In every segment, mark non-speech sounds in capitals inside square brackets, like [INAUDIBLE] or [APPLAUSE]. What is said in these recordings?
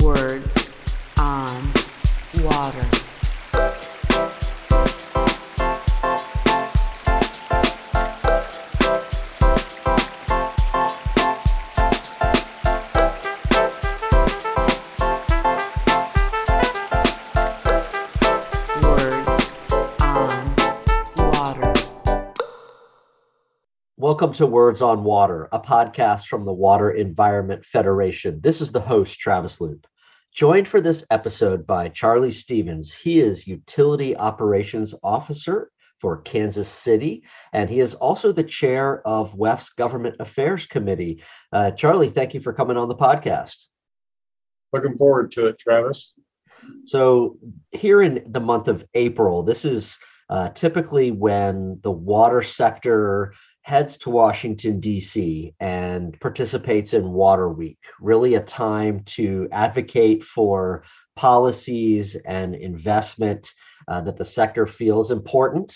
Words on Water. Welcome to Words on Water, a podcast from the Water Environment Federation. This is the host, Travis Loop. Joined for this episode by Charlie Stevens. He is Utility Operations Officer for Kansas City, and he is also the chair of WEF's Government Affairs Committee. Uh, Charlie, thank you for coming on the podcast. Looking forward to it, Travis. So, here in the month of April, this is uh, typically when the water sector heads to Washington, D.C., and participates in Water Week, really a time to advocate for policies and investment uh, that the sector feels important.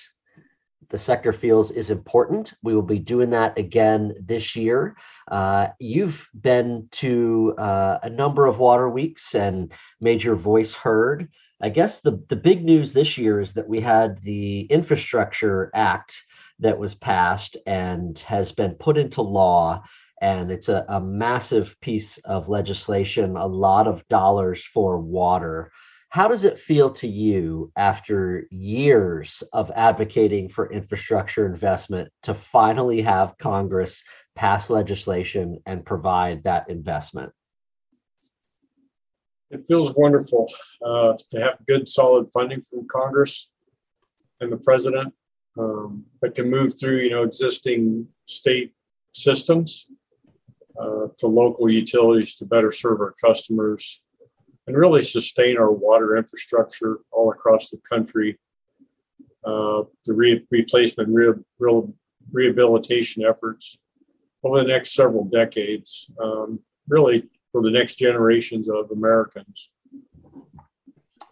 The sector feels is important. We will be doing that again this year. Uh, you've been to uh, a number of water weeks and made your voice heard. I guess the, the big news this year is that we had the Infrastructure Act that was passed and has been put into law. And it's a, a massive piece of legislation, a lot of dollars for water. How does it feel to you after years of advocating for infrastructure investment to finally have Congress pass legislation and provide that investment? It feels wonderful uh, to have good, solid funding from Congress and the president um, that can move through, you know, existing state systems uh, to local utilities to better serve our customers and really sustain our water infrastructure all across the country. Uh, the re- replacement, re- real rehabilitation efforts over the next several decades, um, really for the next generations of Americans.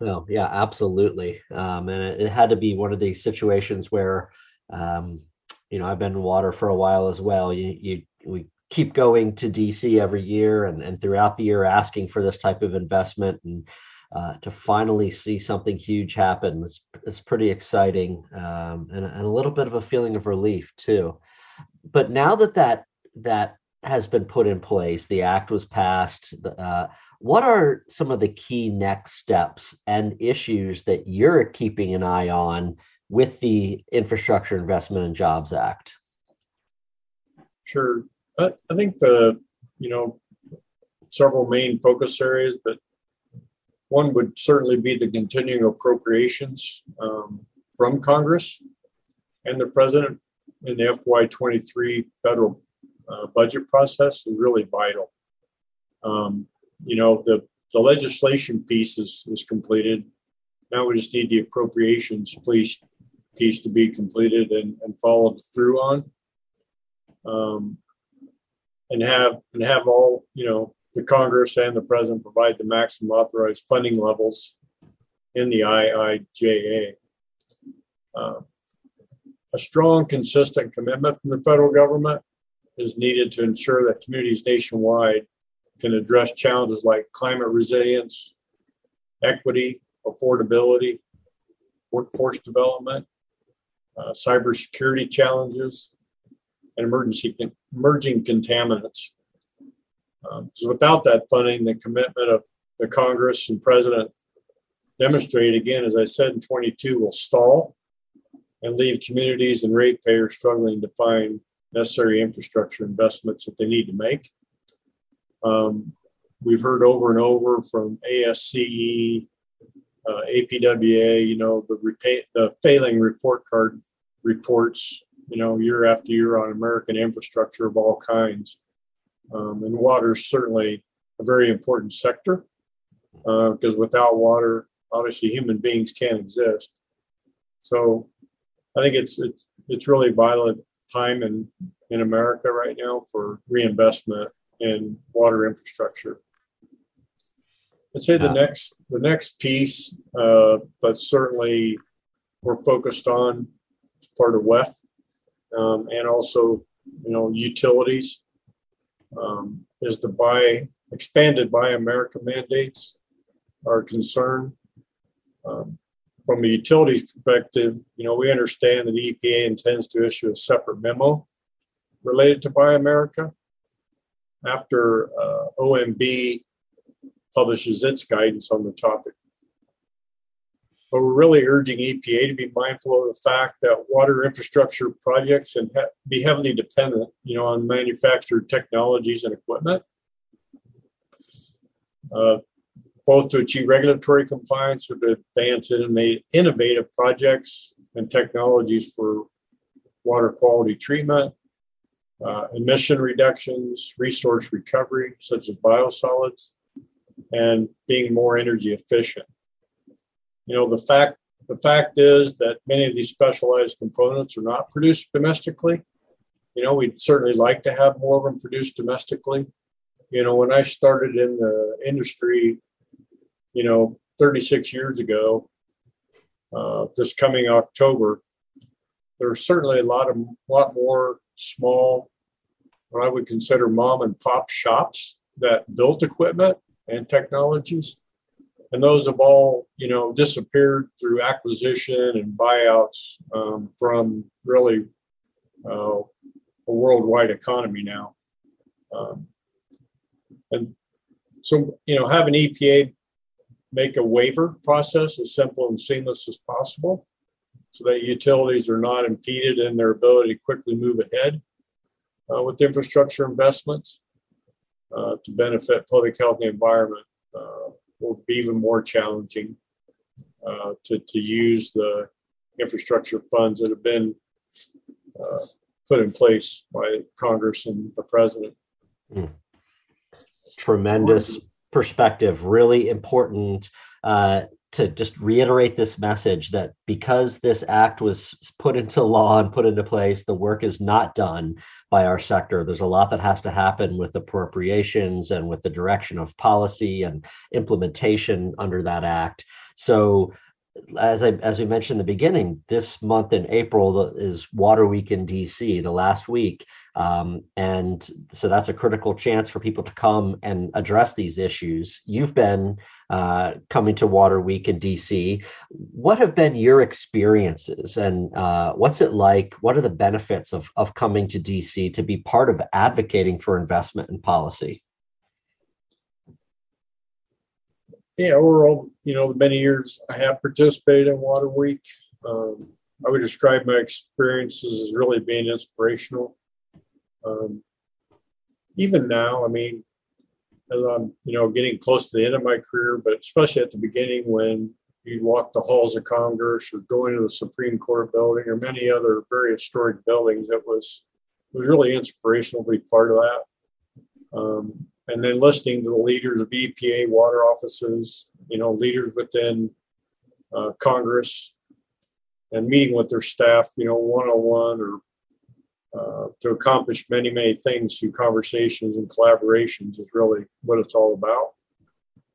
Well, yeah, absolutely. Um, and it, it, had to be one of these situations where, um, you know, I've been in water for a while as well. You, you, we keep going to DC every year and, and throughout the year asking for this type of investment and uh, to finally see something huge happen is, is pretty exciting um, and, and a little bit of a feeling of relief too. But now that that that has been put in place, the act was passed. Uh, what are some of the key next steps and issues that you're keeping an eye on with the Infrastructure Investment and Jobs Act? Sure. I, think the, you know, several main focus areas, but one would certainly be the continuing appropriations um, from Congress and the president in the FY23 federal uh, budget process is really vital. Um, you know, the, the legislation piece is, is completed. Now we just need the appropriations piece, piece to be completed and, and followed through on. Um, and have and have all you know the Congress and the President provide the maximum authorized funding levels in the IIJA. Uh, a strong, consistent commitment from the federal government is needed to ensure that communities nationwide can address challenges like climate resilience, equity, affordability, workforce development, uh, cybersecurity challenges, and emergency emerging contaminants. Um, so without that funding, the commitment of the Congress and President demonstrate again, as I said in 22, will stall and leave communities and ratepayers struggling to find necessary infrastructure investments that they need to make. Um, we've heard over and over from ASCE, uh, APWA, you know, the, repay, the failing report card reports you know, year after year on American infrastructure of all kinds. Um, and water is certainly a very important sector because uh, without water, obviously human beings can't exist. So I think it's it's, it's really vital time in, in America right now for reinvestment in water infrastructure. I'd say the next the next piece, uh, but certainly we're focused on as part of WEF um, and also you know utilities um, is the buy expanded Buy America mandates are a concern. Um, from a utilities perspective, you know, we understand that the EPA intends to issue a separate memo related to Buy America after uh, OMB publishes its guidance on the topic. But we're really urging EPA to be mindful of the fact that water infrastructure projects can be heavily dependent, you know, on manufactured technologies and equipment. Uh, both to achieve regulatory compliance or to advance innovative projects and technologies for water quality treatment, uh, emission reductions, resource recovery, such as biosolids, and being more energy efficient. You know, the fact the fact is that many of these specialized components are not produced domestically. You know, we'd certainly like to have more of them produced domestically. You know, when I started in the industry, you know, 36 years ago, uh, this coming October, there's certainly a lot of lot more small, what I would consider mom and pop shops that built equipment and technologies, and those have all you know disappeared through acquisition and buyouts um, from really uh, a worldwide economy now. Um, and so, you know, have an EPA make a waiver process as simple and seamless as possible so that utilities are not impeded in their ability to quickly move ahead uh, with infrastructure investments uh, to benefit public health and environment uh, will be even more challenging uh, to, to use the infrastructure funds that have been uh, put in place by Congress and the president. Mm. Tremendous perspective, really important uh, to just reiterate this message that because this act was put into law and put into place, the work is not done by our sector. There's a lot that has to happen with appropriations and with the direction of policy and implementation under that act. So as I as we mentioned in the beginning, this month in April is Water Week in DC, the last week, um, and so that's a critical chance for people to come and address these issues. You've been uh, coming to Water Week in DC. What have been your experiences, and uh, what's it like? What are the benefits of of coming to DC to be part of advocating for investment and policy? yeah, overall, you know, the many years I have participated in Water Week, um, I would describe my experiences as really being inspirational. Um, even now, I mean, as I'm, you know, getting close to the end of my career, but especially at the beginning when you walk the halls of Congress or go into the Supreme Court building or many other very historic buildings, it was it was really inspirational to be part of that. Um, and then listening to the leaders of EPA water offices, you know, leaders within uh, Congress, and meeting with their staff, you know, one on one or uh, to accomplish many, many things through conversations and collaborations is really what it's all about.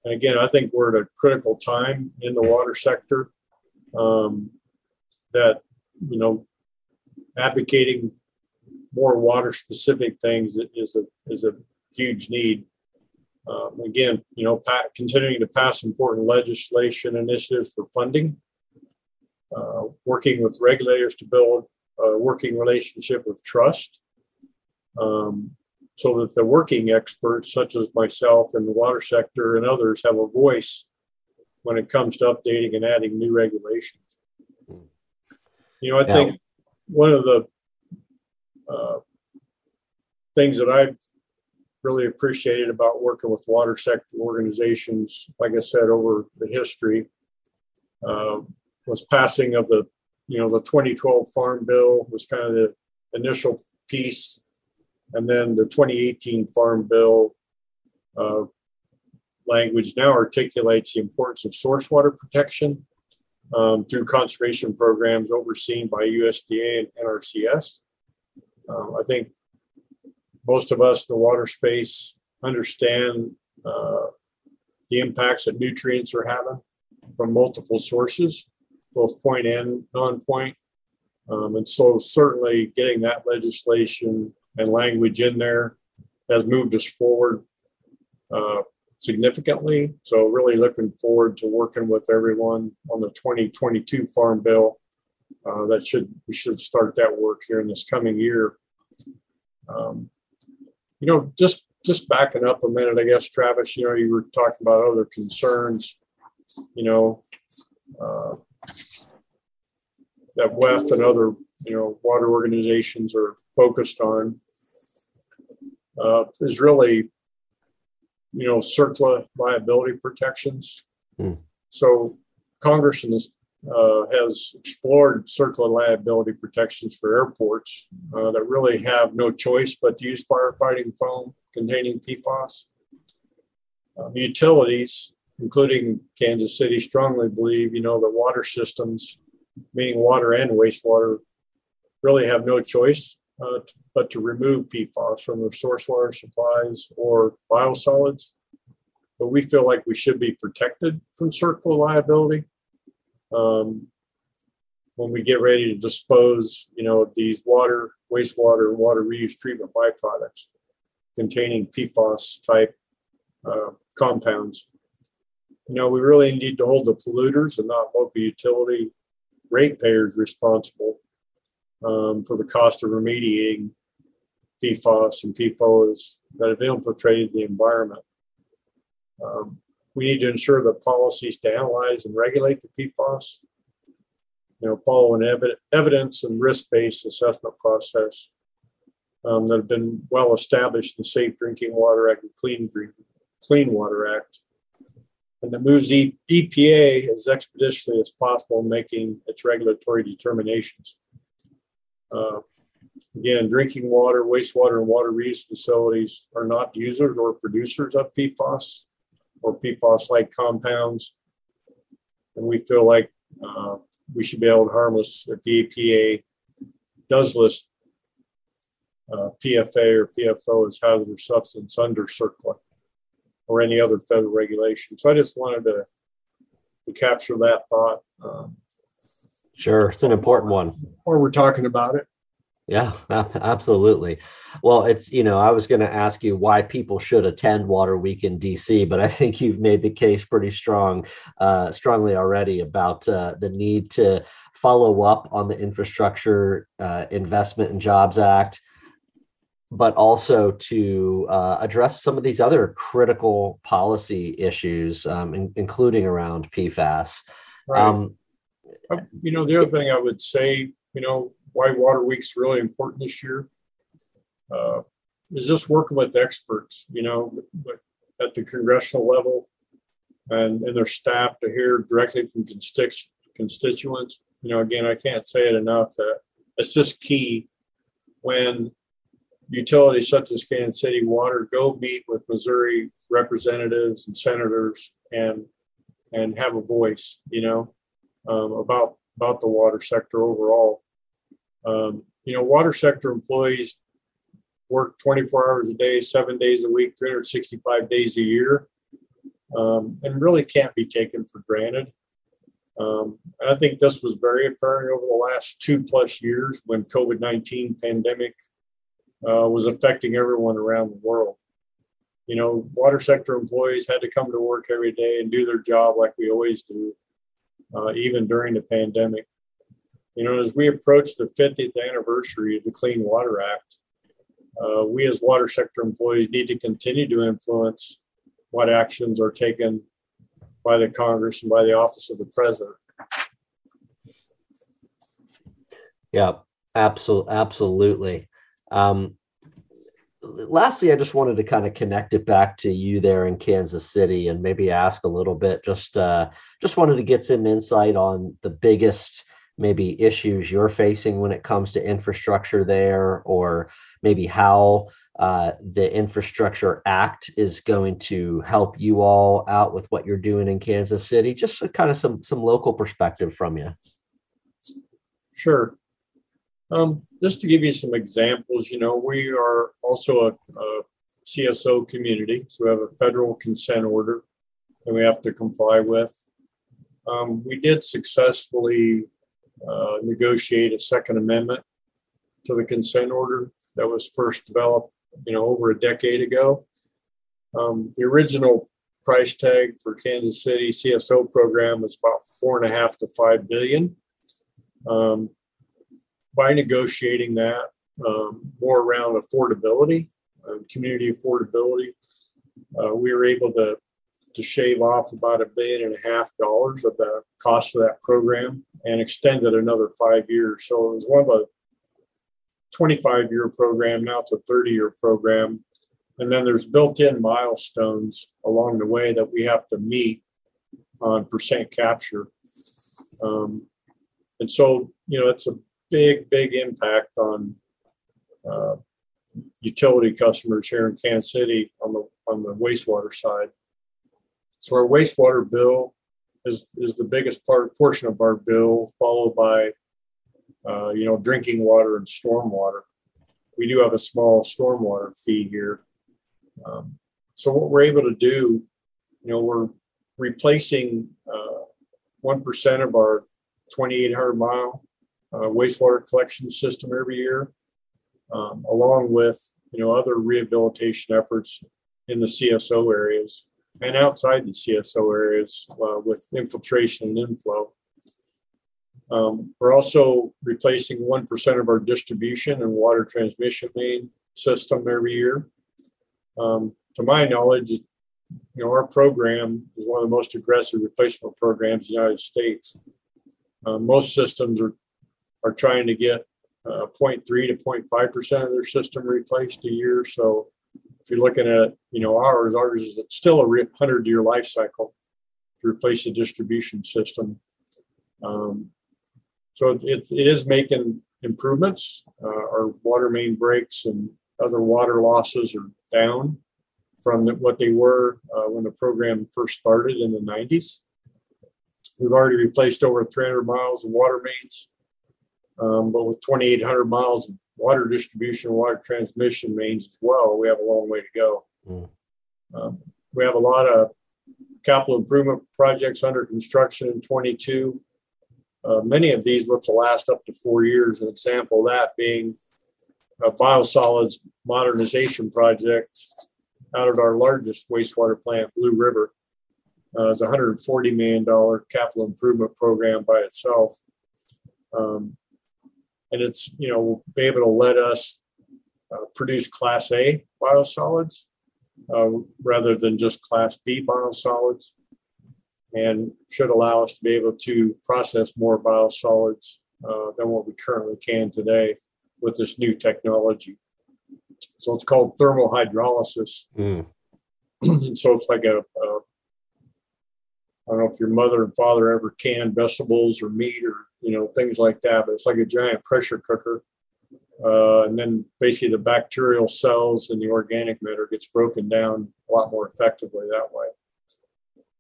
And again, I think we're at a critical time in the water sector um, that, you know, advocating more water specific things is a, is a huge need. Um, again, you know, continuing to pass important legislation initiatives for funding, uh, working with regulators to build a working relationship of trust, um, so that the working experts, such as myself in the water sector and others, have a voice when it comes to updating and adding new regulations. You know, I yeah. think one of the uh, things that I've really appreciated about working with water sector organizations, like I said, over the history, uh, was passing of the, you know, the 2012 Farm Bill was kind of the initial piece, and then the 2018 Farm Bill uh, language now articulates the importance of source water protection um, through conservation programs overseen by USDA and NRCS. Um, I think most of us in the water space understand uh, the impacts that nutrients are having from multiple sources, both point and non-point. Um, and so certainly getting that legislation and language in there has moved us forward uh, significantly. So really looking forward to working with everyone on the 2022 Farm Bill. Uh, that should we should start that work here in this coming year. Um, you know, just just backing up a minute, I guess, Travis. You know, you were talking about other concerns. You know, uh, that WEF and other you know water organizations are focused on uh, is really you know CERCLA liability protections. Hmm. So Congress in this, uh, has explored CERCLA liability protections for airports uh, that really have no choice but to use firefighting foam containing PFAS. Um, utilities, including Kansas City, strongly believe you know the water systems, meaning water and wastewater, really have no choice uh, but to remove PFAS from their source water supplies or biosolids. But we feel like we should be protected from CERCLA liability um, when we get ready to dispose, you know, of these water, wastewater, and water reuse treatment byproducts containing PFAS type uh, compounds. You know, we really need to hold the polluters and not local utility ratepayers responsible um, for the cost of remediating PFAS and PFOAs that have infiltrated the environment. Um, we need to ensure that policies to analyze and regulate the PFAS, you know, follow an ev- evidence and risk-based assessment process um, that have been well established in Safe Drinking Water Act and Clean Clean Water Act, and that moves EPA as expeditiously as possible in making its regulatory determinations. Uh, again, drinking water, wastewater, and water reuse facilities are not users or producers of PFAS or PFAS-like compounds, and we feel like uh, we should be able to harmless if the EPA does list uh, PFA or PFO as hazardous substance under CERCLA or any other federal regulation. So I just wanted to, to capture that thought. Um, Sure, it's an important one. or we're talking about it. Yeah, [LAUGHS] absolutely. Well, it's, you know, I was going to ask you why people should attend Water Week in DC, but I think you've made the case pretty strong, uh, strongly already about uh, the need to follow up on the Infrastructure uh, Investment and Jobs Act, but also to uh, address some of these other critical policy issues, um, in- including around PFAS. Right. Um, Uh, You know, the other thing I would say, you know, why Water Week's really important this year uh, is just working with experts, you know, at the congressional level and, and their staff to hear directly from constitu- constituents. You know, again, I can't say it enough that it's just key when utilities such as Kansas City Water go meet with Missouri representatives and senators and and have a voice, you know, um, about about the water sector overall. Um, you know, water sector employees work 24 hours a day, seven days a week, 365 days a year, um, and really can't be taken for granted. Um, and I think this was very apparent over the last two plus years when COVID 19 pandemic uh, was affecting everyone around the world. You know, water sector employees had to come to work every day and do their job like we always do, uh, even during the pandemic. You know, as we approach the 50th anniversary of the Clean Water Act, uh, we as water sector employees need to continue to influence what actions are taken by the Congress and by the office of the president. Yeah, absolutely, absolutely. Um, lastly, I just wanted to kind of connect it back to you there in Kansas City, and maybe ask a little bit. Just, uh, just wanted to get some insight on the biggest maybe issues you're facing when it comes to infrastructure there, or maybe how uh, the Infrastructure Act is going to help you all out with what you're doing in Kansas City. Just kind of some some local perspective from you. Sure. Um, just to give you some examples, you know, we are also a, a CSO community, so we have a federal consent order that we have to comply with. Um, we did successfully uh, negotiate a Second Amendment to the consent order that was first developed, you know, over a decade ago. Um, the original price tag for Kansas City CSO program was about four and a half to five billion. Um, by negotiating that um, more around affordability, uh, community affordability, uh, we were able to to shave off about a billion and a half dollars of the cost of that program and extend it another five years. So it was one of a 25 year program. Now it's a 30 year program. And then there's built in milestones along the way that we have to meet on percent capture. Um, and so, you know, it's a big, big impact on uh, utility customers here in Kansas City on the on the wastewater side. So our wastewater bill is is the biggest part portion of our bill, followed by uh, you know drinking water and stormwater. We do have a small stormwater fee here. Um, so what we're able to do, you know, we're replacing uh, one uh, of our 2,800 mile uh, wastewater collection system every year, um, along with you know other rehabilitation efforts in the CSO areas and outside the CSO areas uh, with infiltration and inflow. Um, we're also replacing 1% of our distribution and water transmission main system every year. Um, to my knowledge, you know, our program is one of the most aggressive replacement programs in the United States. Uh, most systems are, are trying to get uh, 0.3 to 0.5% of their system replaced a year. So if you're looking at you know ours, ours is still a hundred year life cycle to replace the distribution system. Um, so it, it is making improvements. Uh, our water main breaks and other water losses are down from the, what they were uh, when the program first started in the 90s. We've already replaced over 300 miles of water mains, um, but with 2,800 miles of water distribution, water transmission mains as well, we have a long way to go. Mm. Um, we have a lot of capital improvement projects under construction in 22. Uh, many of these look to last up to four years. An example of that being a biosolids modernization project out at our largest wastewater plant, Blue River. Uh, it's a $140 million capital improvement program by itself. Um, and it's you know will be able to let us uh, produce Class A biosolids uh, rather than just Class B biosolids, and should allow us to be able to process more biosolids uh, than what we currently can today with this new technology. So it's called thermal hydrolysis. Mm. and so it's like a, a I don't know if your mother and father ever canned vegetables or meat or you know things like that, but it's like a giant pressure cooker. Uh, and then basically the bacterial cells and the organic matter gets broken down a lot more effectively that way.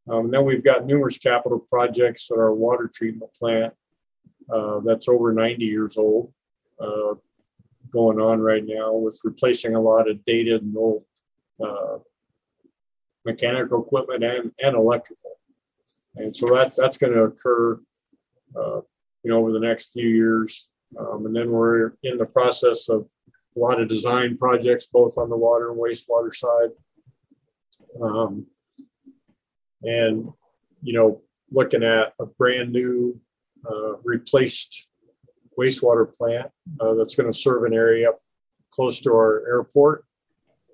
Um, and then we've got numerous capital projects at our water treatment plant uh, that's over 90 years old uh, going on right now with replacing a lot of dated and old uh, mechanical equipment and, and electrical. And so that that's going to occur, uh, you know, over the next few years. Um, and then we're in the process of a lot of design projects, both on the water and wastewater side. Um, and, you know, looking at a brand new uh, replaced wastewater plant uh, that's going to serve an area up close to our airport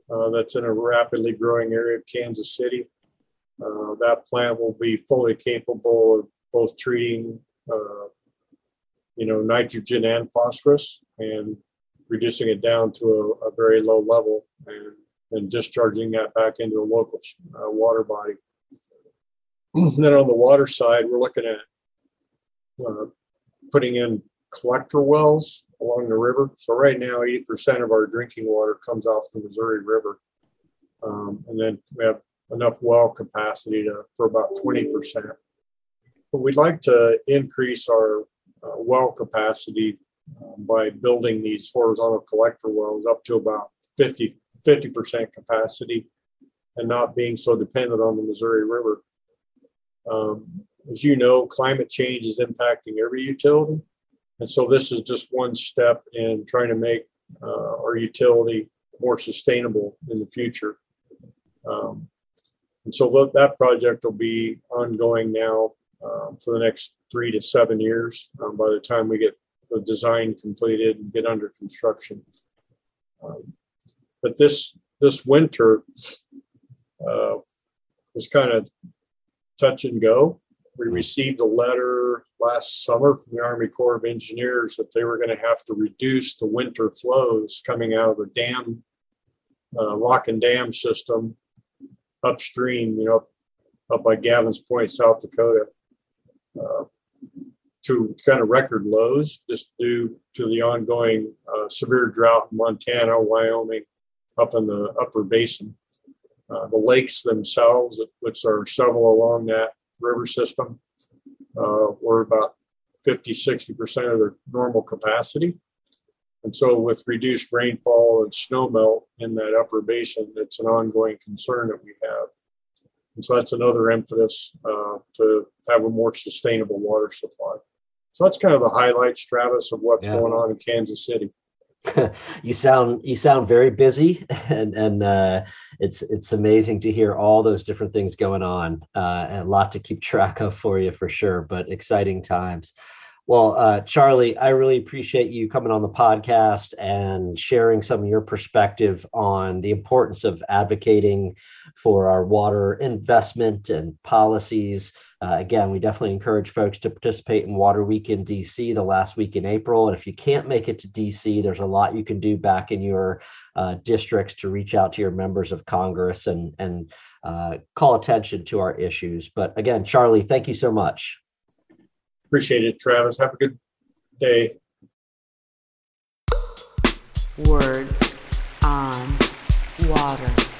uh, that's in a rapidly growing area of Kansas City. Uh, that plant will be fully capable of both treating, uh, you know, nitrogen and phosphorus and reducing it down to a, a very low level and, and discharging that back into a local uh, water body. [CLEARS THROAT] then on the water side, we're looking at uh, putting in collector wells along the river. So right now, 80% of our drinking water comes off the Missouri River. Um, and then we have enough well capacity to, for about 20%. But we'd like to increase our well capacity um, by building these horizontal collector wells up to about 50, 50% capacity and not being so dependent on the Missouri River. Um, as you know, climate change is impacting every utility. And so this is just one step in trying to make uh, our utility more sustainable in the future. Um, and so tho- that project will be ongoing now um, for the next three to seven years um, by the time we get the design completed and get under construction. Um, but this this winter uh, was kind of touch and go. We received a letter last summer from the Army Corps of Engineers that they were going to have to reduce the winter flows coming out of the dam, uh, lock and dam system upstream, you know, up by Gavin's Point, South Dakota, uh, to kind of record lows just due to the ongoing uh, severe drought in Montana, Wyoming, up in the upper basin. Uh, the lakes themselves, which are several along that river system, uh, were about 50, 60% of their normal capacity. And so, with reduced rainfall and snow melt in that upper basin, it's an ongoing concern that we have. And so, that's another impetus uh, to have a more sustainable water supply. So, that's kind of the highlights, Travis, of what's Yeah. going on in Kansas City. [LAUGHS] you sound you sound very busy [LAUGHS] and and uh, it's it's amazing to hear all those different things going on uh, and a lot to keep track of for you for sure but exciting times well uh, charlie i really appreciate you coming on the podcast and sharing some of your perspective on the importance of advocating for our water investment and policies uh, again, we definitely encourage folks to participate in Water Week in DC the last week in April. And if you can't make it to DC, there's a lot you can do back in your uh, districts to reach out to your members of Congress and and uh, call attention to our issues. But again, Charlie, thank you so much. Appreciate it, Travis. Have a good day. Words on water.